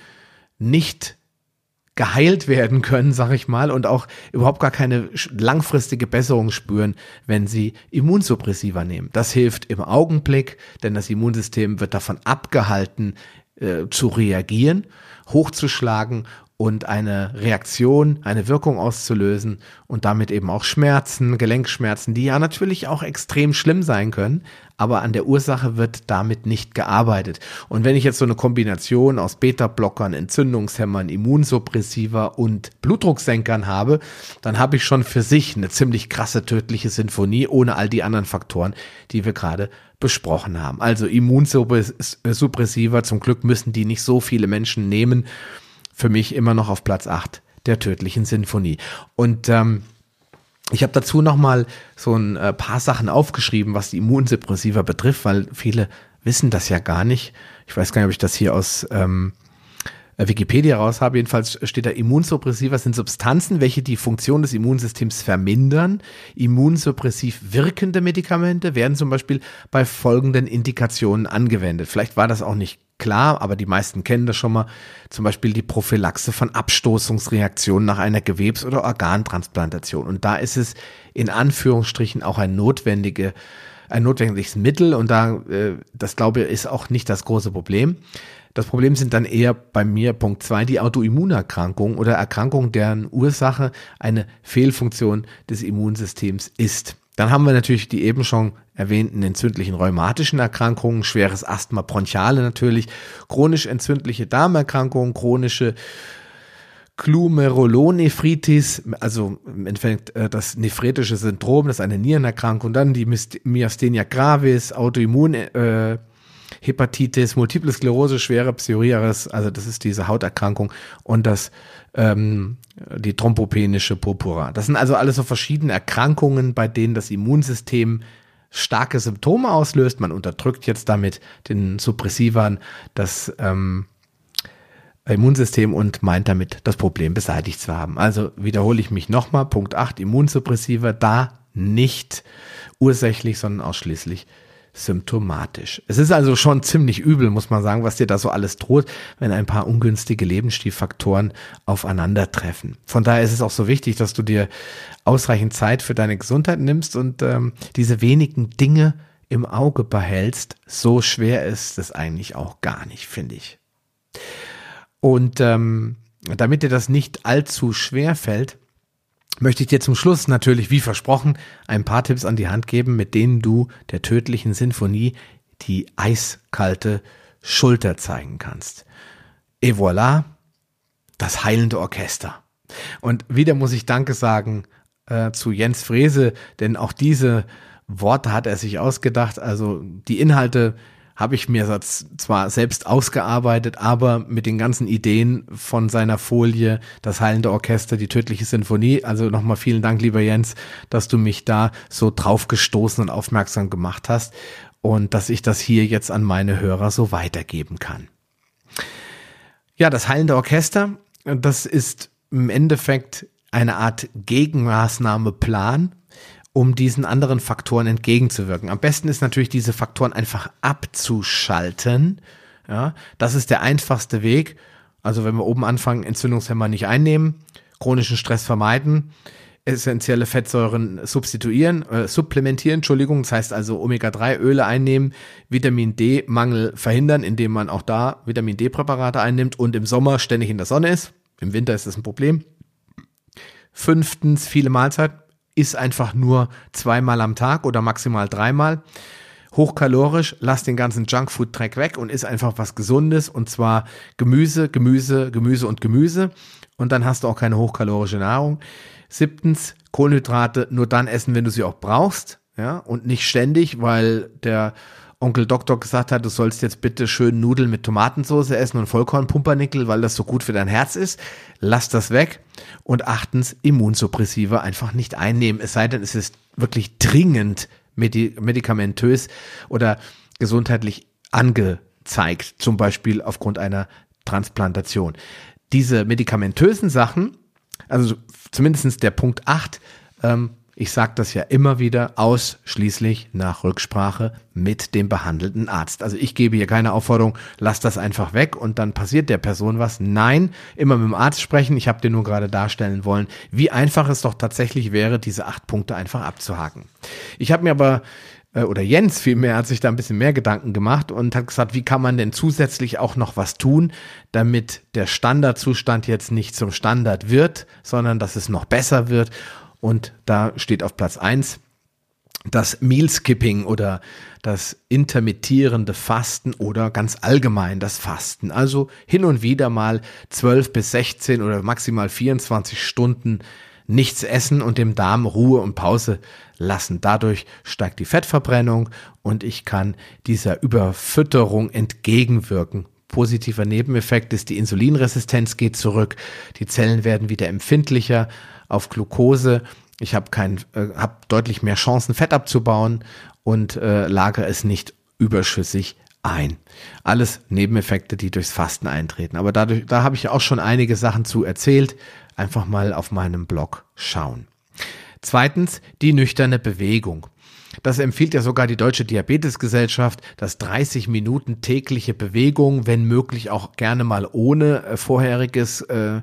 nicht geheilt werden können, sag ich mal, und auch überhaupt gar keine langfristige Besserung spüren, wenn sie Immunsuppressiva nehmen. Das hilft im Augenblick, denn das Immunsystem wird davon abgehalten, äh, zu reagieren, hochzuschlagen und eine Reaktion, eine Wirkung auszulösen und damit eben auch Schmerzen, Gelenkschmerzen, die ja natürlich auch extrem schlimm sein können, aber an der Ursache wird damit nicht gearbeitet. Und wenn ich jetzt so eine Kombination aus Beta-Blockern, Entzündungshemmern, Immunsuppressiva und Blutdrucksenkern habe, dann habe ich schon für sich eine ziemlich krasse tödliche Sinfonie ohne all die anderen Faktoren, die wir gerade besprochen haben. Also Immunsuppressiva, zum Glück müssen die nicht so viele Menschen nehmen für mich immer noch auf Platz 8 der tödlichen Sinfonie. Und ähm, ich habe dazu noch mal so ein äh, paar Sachen aufgeschrieben, was die Immunsuppressiva betrifft, weil viele wissen das ja gar nicht. Ich weiß gar nicht, ob ich das hier aus ähm, äh, Wikipedia raus habe. Jedenfalls steht da, Immunsuppressiva sind Substanzen, welche die Funktion des Immunsystems vermindern. Immunsuppressiv wirkende Medikamente werden zum Beispiel bei folgenden Indikationen angewendet. Vielleicht war das auch nicht klar, aber die meisten kennen das schon mal. Zum Beispiel die Prophylaxe von Abstoßungsreaktionen nach einer Gewebs- oder Organtransplantation. Und da ist es in Anführungsstrichen auch ein notwendige ein notwendiges Mittel und da, äh, das glaube ich, ist auch nicht das große Problem. Das Problem sind dann eher bei mir Punkt zwei die Autoimmunerkrankungen oder Erkrankungen, deren Ursache eine Fehlfunktion des Immunsystems ist. Dann haben wir natürlich die eben schon erwähnten entzündlichen rheumatischen Erkrankungen, schweres Asthma, Bronchiale natürlich, chronisch entzündliche Darmerkrankungen, chronische Glomerulonephritis, also im Endeffekt äh, das nephretische Syndrom, das ist eine Nierenerkrankung, dann die Myasthenia gravis, Autoimmun äh, Hepatitis, Multiple Sklerose, schwere Psoriasis, also das ist diese Hauterkrankung und das ähm, die thrombopenische Purpura. Das sind also alles so verschiedene Erkrankungen, bei denen das Immunsystem starke Symptome auslöst. Man unterdrückt jetzt damit den Suppressivern das ähm, Immunsystem und meint damit, das Problem beseitigt zu haben. Also wiederhole ich mich nochmal. Punkt 8, Immunsuppressiva, da nicht ursächlich, sondern ausschließlich symptomatisch. Es ist also schon ziemlich übel, muss man sagen, was dir da so alles droht, wenn ein paar ungünstige Lebensstilfaktoren aufeinandertreffen. Von daher ist es auch so wichtig, dass du dir ausreichend Zeit für deine Gesundheit nimmst und ähm, diese wenigen Dinge im Auge behältst. So schwer ist es eigentlich auch gar nicht, finde ich. Und ähm, damit dir das nicht allzu schwer fällt, möchte ich dir zum Schluss natürlich, wie versprochen, ein paar Tipps an die Hand geben, mit denen du der tödlichen Sinfonie die eiskalte Schulter zeigen kannst. Et voilà, das heilende Orchester. Und wieder muss ich Danke sagen äh, zu Jens Frese, denn auch diese Worte hat er sich ausgedacht. Also die Inhalte habe ich mir zwar selbst ausgearbeitet, aber mit den ganzen Ideen von seiner Folie, das heilende Orchester, die tödliche Sinfonie. Also nochmal vielen Dank, lieber Jens, dass du mich da so draufgestoßen und aufmerksam gemacht hast und dass ich das hier jetzt an meine Hörer so weitergeben kann. Ja, das heilende Orchester, das ist im Endeffekt eine Art Gegenmaßnahmeplan um diesen anderen Faktoren entgegenzuwirken. Am besten ist natürlich, diese Faktoren einfach abzuschalten. Ja, das ist der einfachste Weg. Also wenn wir oben anfangen, Entzündungshemmer nicht einnehmen, chronischen Stress vermeiden, essentielle Fettsäuren substituieren, äh, supplementieren, Entschuldigung, das heißt also Omega-3-Öle einnehmen, Vitamin D-Mangel verhindern, indem man auch da Vitamin D-Präparate einnimmt und im Sommer ständig in der Sonne ist. Im Winter ist das ein Problem. Fünftens, viele Mahlzeiten ist einfach nur zweimal am Tag oder maximal dreimal. Hochkalorisch, lass den ganzen Junkfood-Dreck weg und isst einfach was Gesundes und zwar Gemüse, Gemüse, Gemüse und Gemüse und dann hast du auch keine hochkalorische Nahrung. Siebtens, Kohlenhydrate nur dann essen, wenn du sie auch brauchst, ja, und nicht ständig, weil der Onkel Doktor gesagt hat, du sollst jetzt bitte schön Nudeln mit Tomatensauce essen und Vollkornpumpernickel, weil das so gut für dein Herz ist. Lass das weg. Und achtens, Immunsuppressive einfach nicht einnehmen. Es sei denn, es ist wirklich dringend medikamentös oder gesundheitlich angezeigt, zum Beispiel aufgrund einer Transplantation. Diese medikamentösen Sachen, also zumindestens der Punkt 8, ähm, ich sage das ja immer wieder, ausschließlich nach Rücksprache mit dem behandelnden Arzt. Also ich gebe hier keine Aufforderung, lass das einfach weg und dann passiert der Person was. Nein, immer mit dem Arzt sprechen. Ich habe dir nur gerade darstellen wollen, wie einfach es doch tatsächlich wäre, diese acht Punkte einfach abzuhaken. Ich habe mir aber äh, oder Jens vielmehr hat sich da ein bisschen mehr Gedanken gemacht und hat gesagt, wie kann man denn zusätzlich auch noch was tun, damit der Standardzustand jetzt nicht zum Standard wird, sondern dass es noch besser wird. Und da steht auf Platz eins das Meal Skipping oder das intermittierende Fasten oder ganz allgemein das Fasten. Also hin und wieder mal 12 bis 16 oder maximal 24 Stunden nichts essen und dem Darm Ruhe und Pause lassen. Dadurch steigt die Fettverbrennung und ich kann dieser Überfütterung entgegenwirken. Positiver Nebeneffekt ist, die Insulinresistenz geht zurück, die Zellen werden wieder empfindlicher auf Glucose. Ich habe kein, äh, habe deutlich mehr Chancen, Fett abzubauen und äh, lagere es nicht überschüssig ein. Alles Nebeneffekte, die durchs Fasten eintreten. Aber dadurch, da habe ich auch schon einige Sachen zu erzählt. Einfach mal auf meinem Blog schauen. Zweitens, die nüchterne Bewegung. Das empfiehlt ja sogar die Deutsche Diabetesgesellschaft, dass 30 Minuten tägliche Bewegung, wenn möglich auch gerne mal ohne äh, vorheriges äh,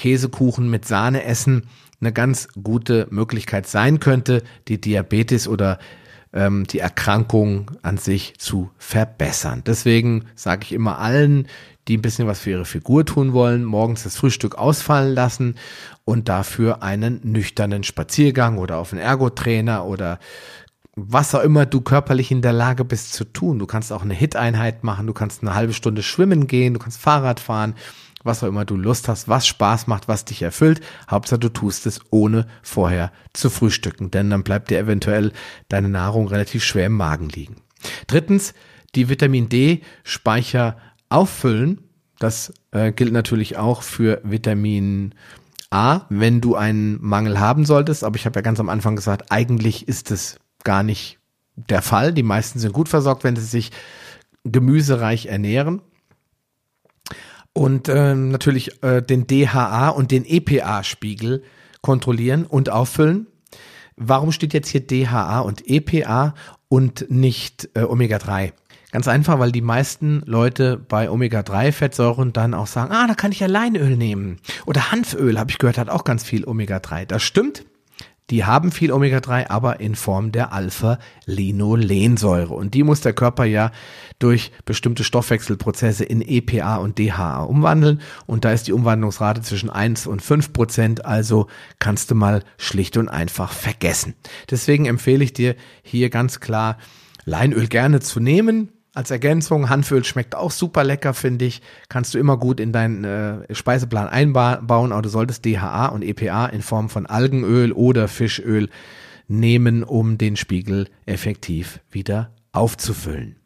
Käsekuchen mit Sahne essen eine ganz gute Möglichkeit sein könnte, die Diabetes oder ähm, die Erkrankung an sich zu verbessern. Deswegen sage ich immer allen, die ein bisschen was für ihre Figur tun wollen, morgens das Frühstück ausfallen lassen und dafür einen nüchternen Spaziergang oder auf einen Ergotrainer oder was auch immer du körperlich in der Lage bist zu tun. Du kannst auch eine Hit-Einheit machen, du kannst eine halbe Stunde schwimmen gehen, du kannst Fahrrad fahren, was auch immer du Lust hast, was Spaß macht, was dich erfüllt. Hauptsache du tust es ohne vorher zu frühstücken, denn dann bleibt dir eventuell deine Nahrung relativ schwer im Magen liegen. Drittens, die Vitamin D Speicher auffüllen. Das äh, gilt natürlich auch für Vitamin A, wenn du einen Mangel haben solltest. Aber ich habe ja ganz am Anfang gesagt, eigentlich ist es gar nicht der Fall. Die meisten sind gut versorgt, wenn sie sich gemüsereich ernähren und äh, natürlich äh, den DHA und den EPA-Spiegel kontrollieren und auffüllen. Warum steht jetzt hier DHA und EPA und nicht äh, Omega-3? Ganz einfach, weil die meisten Leute bei Omega-3-Fettsäuren dann auch sagen, ah, da kann ich ja Leinöl nehmen. Oder Hanföl, habe ich gehört, hat auch ganz viel Omega-3. Das stimmt. Die haben viel Omega-3, aber in Form der Alpha-Linolensäure. Und die muss der Körper ja durch bestimmte Stoffwechselprozesse in EPA und DHA umwandeln. Und da ist die Umwandlungsrate zwischen 1 und 5 Prozent. Also kannst du mal schlicht und einfach vergessen. Deswegen empfehle ich dir hier ganz klar, Leinöl gerne zu nehmen, als Ergänzung. Hanföl schmeckt auch super lecker, finde ich. Kannst du immer gut in deinen äh, Speiseplan einbauen, aber du solltest DHA und EPA in Form von Algenöl oder Fischöl nehmen, um den Spiegel effektiv wieder aufzufüllen.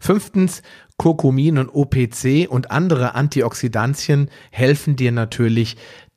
Fünftens, Kurkumin und OPC und andere Antioxidantien helfen dir natürlich,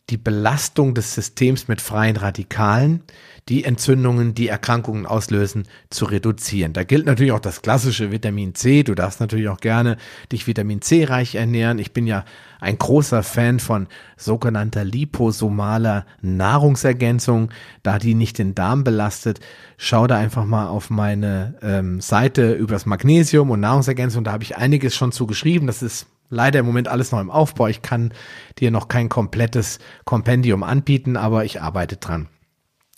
die Belastung des Systems mit freien Radikalen, die Entzündungen, die Erkrankungen auslösen, zu reduzieren. Da gilt natürlich auch das klassische Vitamin C. Du darfst natürlich auch gerne dich Vitamin C reich ernähren. Ich bin ja ein großer Fan von sogenannter liposomaler Nahrungsergänzung, da die nicht den Darm belastet. Schau da einfach mal auf meine ähm, Seite über das Magnesium und Nahrungsergänzung. Da habe ich einiges schon zu geschrieben. Das ist leider im Moment alles noch im Aufbau. Ich kann dir noch kein komplettes Kompendium anbieten, aber ich arbeite dran.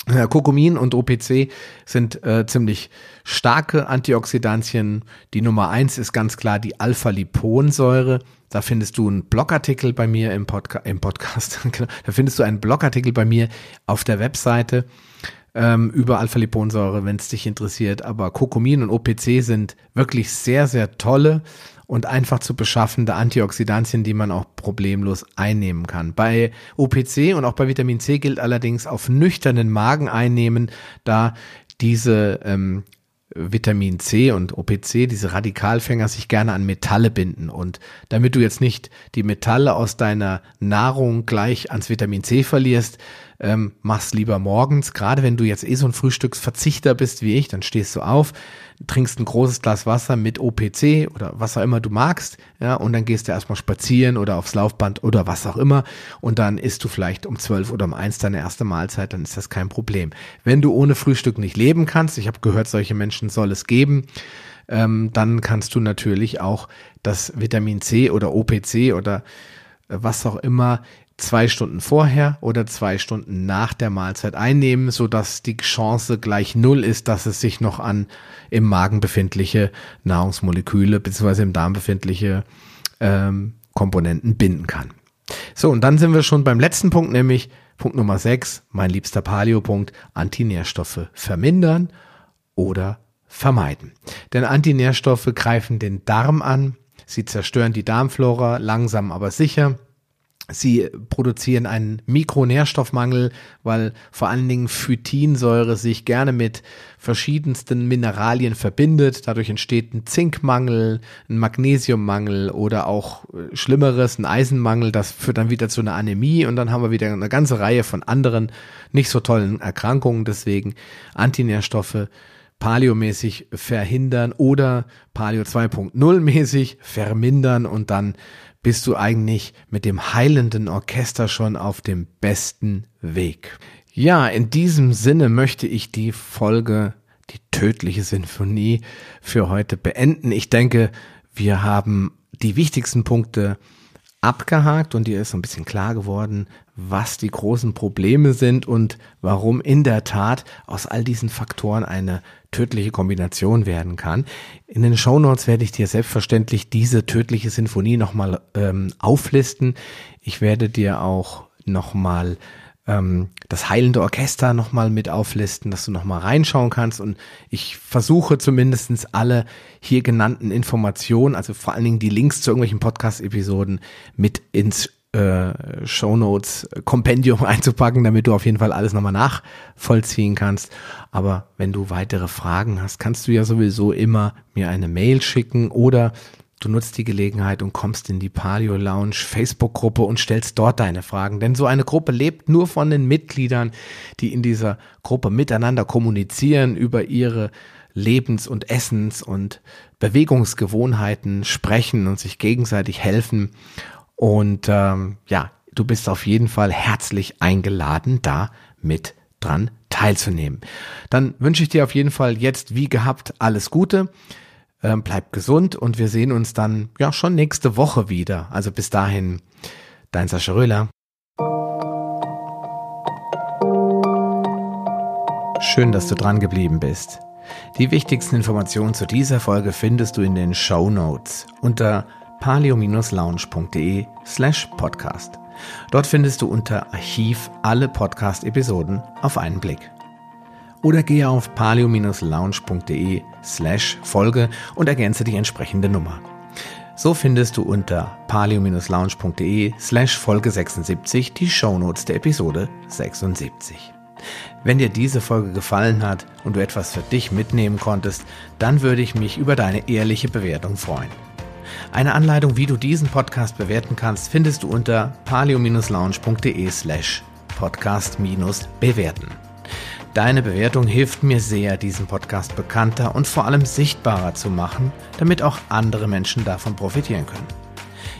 Kurkumin und OPC sind äh, ziemlich starke Antioxidantien. Die Nummer eins ist ganz klar die Alpha-Liponsäure. Da findest du einen Blogartikel bei mir im, Podca im Podcast. <laughs> Genau. da findest du einen Blogartikel bei mir auf der Webseite ähm, über Alpha-Liponsäure, wenn es dich interessiert. Aber Kurkumin und OPC sind wirklich sehr, sehr tolle und einfach zu beschaffende Antioxidantien, die man auch problemlos einnehmen kann. Bei OPC und auch bei Vitamin C gilt allerdings auf nüchternen Magen einnehmen, da diese ähm, Vitamin C und OPC, diese Radikalfänger, sich gerne an Metalle binden. Und damit du jetzt nicht die Metalle aus deiner Nahrung gleich ans Vitamin C verlierst, ähm, mach's lieber morgens. Gerade wenn du jetzt eh so ein Frühstücksverzichter bist wie ich, dann stehst du auf, trinkst ein großes Glas Wasser mit OPC oder was auch immer du magst, ja, und dann gehst du erstmal spazieren oder aufs Laufband oder was auch immer und dann isst du vielleicht um zwölf oder um eins deine erste Mahlzeit, dann ist das kein Problem. Wenn du ohne Frühstück nicht leben kannst, ich habe gehört, solche Menschen soll es geben, ähm, dann kannst du natürlich auch das Vitamin C oder OPC oder äh, was auch immer zwei Stunden vorher oder zwei Stunden nach der Mahlzeit einnehmen, so dass die Chance gleich null ist, dass es sich noch an im Magen befindliche Nahrungsmoleküle bzw. im Darm befindliche ähm, Komponenten binden kann. So, und dann sind wir schon beim letzten Punkt, nämlich Punkt Nummer 6, mein liebster Paleo-Punkt, Antinährstoffe vermindern oder vermeiden. Denn Antinährstoffe greifen den Darm an, sie zerstören die Darmflora langsam aber sicher Sie produzieren einen Mikronährstoffmangel, weil vor allen Dingen Phytinsäure sich gerne mit verschiedensten Mineralien verbindet. Dadurch entsteht ein Zinkmangel, ein Magnesiummangel oder auch äh, Schlimmeres, ein Eisenmangel. Das führt dann wieder zu einer Anämie und dann haben wir wieder eine ganze Reihe von anderen nicht so tollen Erkrankungen. Deswegen Antinährstoffe paleomäßig verhindern oder Paleo 2.0 mäßig vermindern und dann bist du eigentlich mit dem heilenden Orchester schon auf dem besten Weg. Ja, in diesem Sinne möchte ich die Folge, die tödliche Sinfonie für heute beenden. Ich denke, wir haben die wichtigsten Punkte abgehakt und dir ist so ein bisschen klar geworden, was die großen Probleme sind und warum in der Tat aus all diesen Faktoren eine tödliche Kombination werden kann. In den Show Notes werde ich dir selbstverständlich diese tödliche Sinfonie nochmal ähm, auflisten. Ich werde dir auch nochmal ähm, das heilende Orchester nochmal mit auflisten, dass du nochmal reinschauen kannst. Und ich versuche zumindestens alle hier genannten Informationen, also vor allen Dingen die Links zu irgendwelchen Podcast-Episoden mit ins äh, Shownotes Kompendium <laughs> einzupacken, damit du auf jeden Fall alles nochmal nachvollziehen kannst. Aber wenn du weitere Fragen hast, kannst du ja sowieso immer mir eine Mail schicken oder du nutzt die Gelegenheit und kommst in die Paleo Lounge Facebook-Gruppe und stellst dort deine Fragen. Denn so eine Gruppe lebt nur von den Mitgliedern, die in dieser Gruppe miteinander kommunizieren über ihre Lebens- und Essens- und Bewegungsgewohnheiten sprechen und sich gegenseitig helfen. Und ähm, ja, du bist auf jeden Fall herzlich eingeladen, da mit dran teilzunehmen. Dann wünsche ich dir auf jeden Fall jetzt wie gehabt alles Gute. Ähm, bleib gesund und wir sehen uns dann ja schon nächste Woche wieder. Also bis dahin, dein Sascha Röhler. Schön, dass du dran geblieben bist. Die wichtigsten Informationen zu dieser Folge findest du in den Show Notes unter palio-lounge.de slash podcast. Dort findest du unter Archiv alle Podcast-Episoden auf einen Blick. Oder gehe auf palio-lounge.de slash Folge und ergänze die entsprechende Nummer. So findest du unter palio-lounge.de slash Folge 76 die Shownotes der Episode 76. Wenn dir diese Folge gefallen hat und du etwas für dich mitnehmen konntest, dann würde ich mich über deine ehrliche Bewertung freuen. Eine Anleitung, wie du diesen Podcast bewerten kannst, findest du unter palio-lounge.de slash podcast-bewerten. Deine Bewertung hilft mir sehr, diesen Podcast bekannter und vor allem sichtbarer zu machen, damit auch andere Menschen davon profitieren können.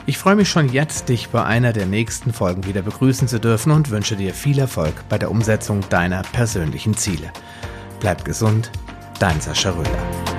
Ich freue mich schon jetzt, dich bei einer der nächsten Folgen wieder begrüßen zu dürfen und wünsche dir viel Erfolg bei der Umsetzung deiner persönlichen Ziele. Bleib gesund, dein Sascha Röder.